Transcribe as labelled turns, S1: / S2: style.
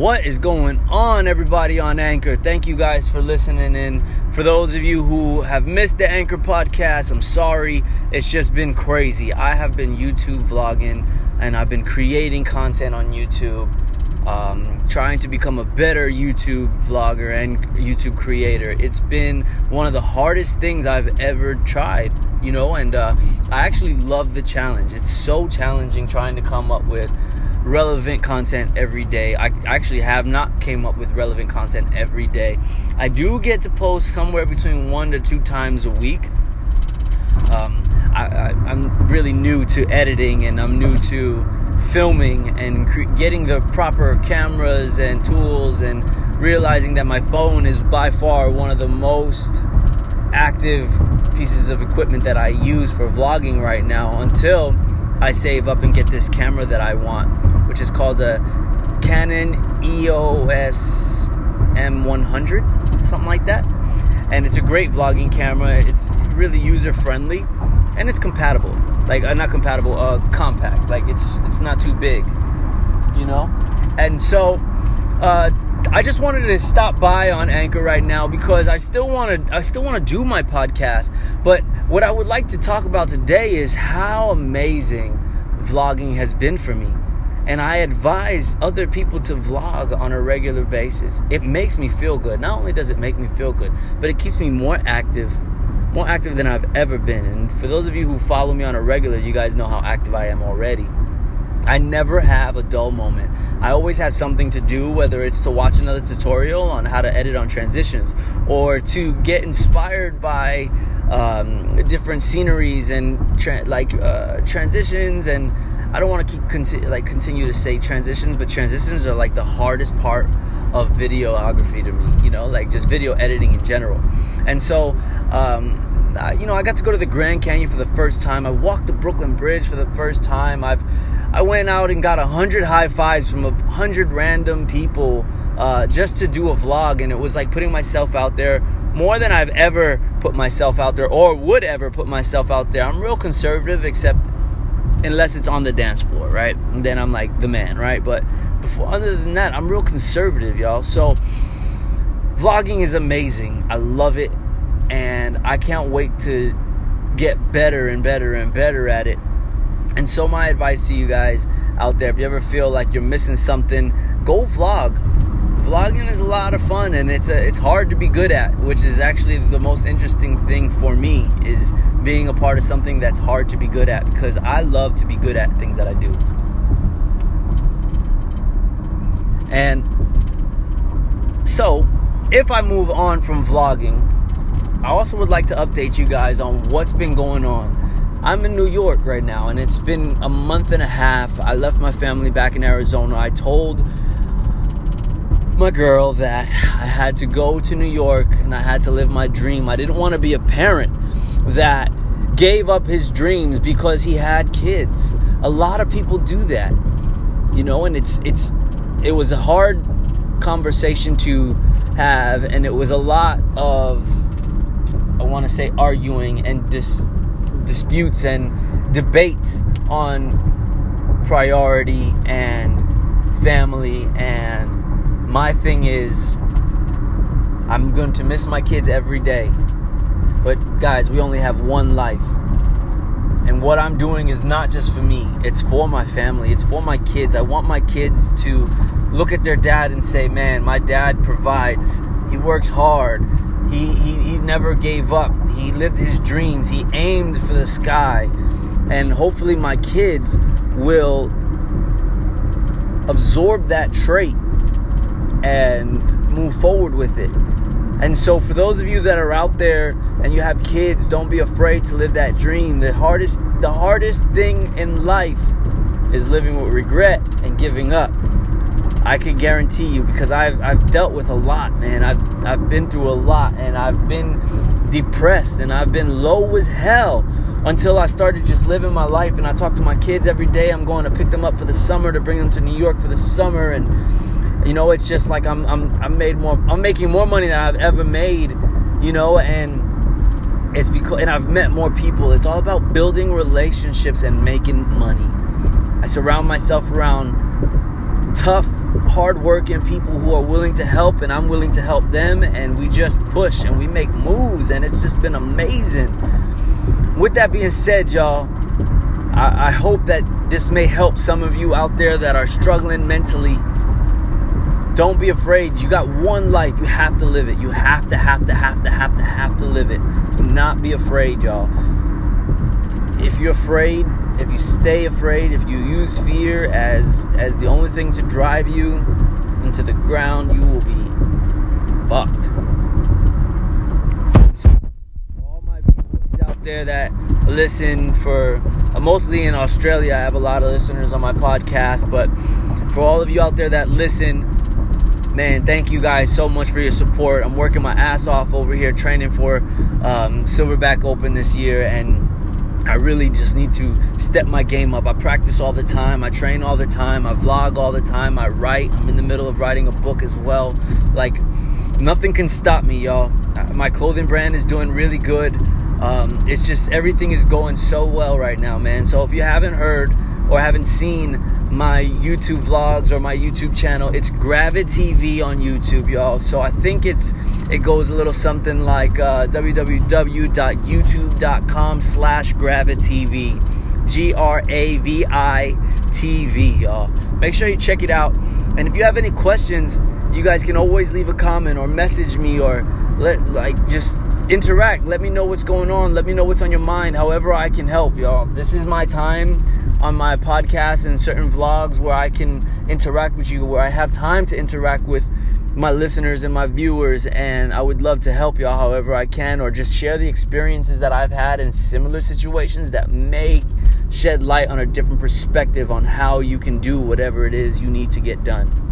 S1: What is going on, everybody on Anchor? Thank you guys for listening in. For those of you who have missed the Anchor podcast, I'm sorry. It's just been crazy. I have been YouTube vlogging and I've been creating content on YouTube, um, trying to become a better YouTube vlogger and YouTube creator. It's been one of the hardest things I've ever tried, you know, and uh, I actually love the challenge. It's so challenging trying to come up with relevant content every day. I actually have not came up with relevant content every day. I do get to post somewhere between one to two times a week. Um, I, am really new to editing and I'm new to filming and cre- getting the proper cameras and tools and realizing that my phone is by far one of the most active pieces of equipment that I use for vlogging right now until I save up and get this camera that I want which is called the Canon EOS M100, something like that. And it's a great vlogging camera. It's really user friendly, and it's compatible. Like uh, not compatible, uh, compact. Like it's it's not too big, you know. And so, uh, I just wanted to stop by on Anchor right now because I still want to I still want to do my podcast. But what I would like to talk about today is how amazing vlogging has been for me. And I advise other people to vlog on a regular basis. It makes me feel good. Not only does it make me feel good, but it keeps me more active, more active than I've ever been. And for those of you who follow me on a regular, you guys know how active I am already. I never have a dull moment. I always have something to do, whether it's to watch another tutorial on how to edit on transitions or to get inspired by um, different sceneries and tra- like uh, transitions and I don't want to keep conti- like continue to say transitions, but transitions are like the hardest part of videography to me. You know, like just video editing in general. And so, um, you know, I got to go to the Grand Canyon for the first time. I walked the Brooklyn Bridge for the first time. I've I went out and got a hundred high fives from a hundred random people uh, just to do a vlog, and it was like putting myself out there more than I've ever put myself out there or would ever put myself out there. I'm real conservative, except unless it's on the dance floor, right? And then I'm like the man, right? But before, other than that, I'm real conservative, y'all. So vlogging is amazing. I love it, and I can't wait to get better and better and better at it. And so my advice to you guys out there, if you ever feel like you're missing something, go vlog vlogging is a lot of fun and it's a, it's hard to be good at which is actually the most interesting thing for me is being a part of something that's hard to be good at because I love to be good at things that I do and so if I move on from vlogging I also would like to update you guys on what's been going on I'm in New York right now, and it's been a month and a half. I left my family back in Arizona. I told my girl that I had to go to New York and I had to live my dream. I didn't want to be a parent that gave up his dreams because he had kids. A lot of people do that. You know, and it's it's it was a hard conversation to have and it was a lot of I want to say arguing and dis, disputes and debates on priority and family my thing is I'm going to miss my kids every day. But guys, we only have one life. And what I'm doing is not just for me, it's for my family, it's for my kids. I want my kids to look at their dad and say, man, my dad provides, he works hard, he, he, he never gave up, he lived his dreams, he aimed for the sky. And hopefully, my kids will absorb that trait and move forward with it. And so, for those of you that are out there and you have kids, don't be afraid to live that dream. The hardest, the hardest thing in life is living with regret and giving up. I can guarantee you because I've, I've dealt with a lot, man. I've, I've been through a lot and I've been depressed and I've been low as hell until I started just living my life. And I talk to my kids every day. I'm going to pick them up for the summer to bring them to New York for the summer and you know, it's just like I'm I'm I'm made more I'm making more money than I've ever made, you know, and it's because and I've met more people. It's all about building relationships and making money. I surround myself around tough, hardworking people who are willing to help, and I'm willing to help them, and we just push and we make moves, and it's just been amazing. With that being said, y'all, I, I hope that this may help some of you out there that are struggling mentally. Don't be afraid. You got one life. You have to live it. You have to, have to, have to, have to, have to live it. Do not be afraid, y'all. If you're afraid, if you stay afraid, if you use fear as as the only thing to drive you into the ground, you will be fucked. All my people out there that listen for uh, mostly in Australia, I have a lot of listeners on my podcast, but for all of you out there that listen, man, thank you guys so much for your support. I'm working my ass off over here training for um, Silverback Open this year, and I really just need to step my game up. I practice all the time. I train all the time. I vlog all the time. I write. I'm in the middle of writing a book as well. Like, nothing can stop me, y'all. My clothing brand is doing really good. Um, it's just everything is going so well right now, man. So if you haven't heard or haven't seen my YouTube vlogs or my YouTube channel. It's GraviTV on YouTube, y'all. So I think it's it goes a little something like uh, www.youtube.com slash GraviTV. G-R-A-V-I-T-V, y'all. Make sure you check it out. And if you have any questions, you guys can always leave a comment or message me or let like just interact. Let me know what's going on. Let me know what's on your mind. However I can help, y'all. This is my time on my podcast and certain vlogs where I can interact with you, where I have time to interact with my listeners and my viewers. And I would love to help y'all however I can, or just share the experiences that I've had in similar situations that may shed light on a different perspective on how you can do whatever it is you need to get done.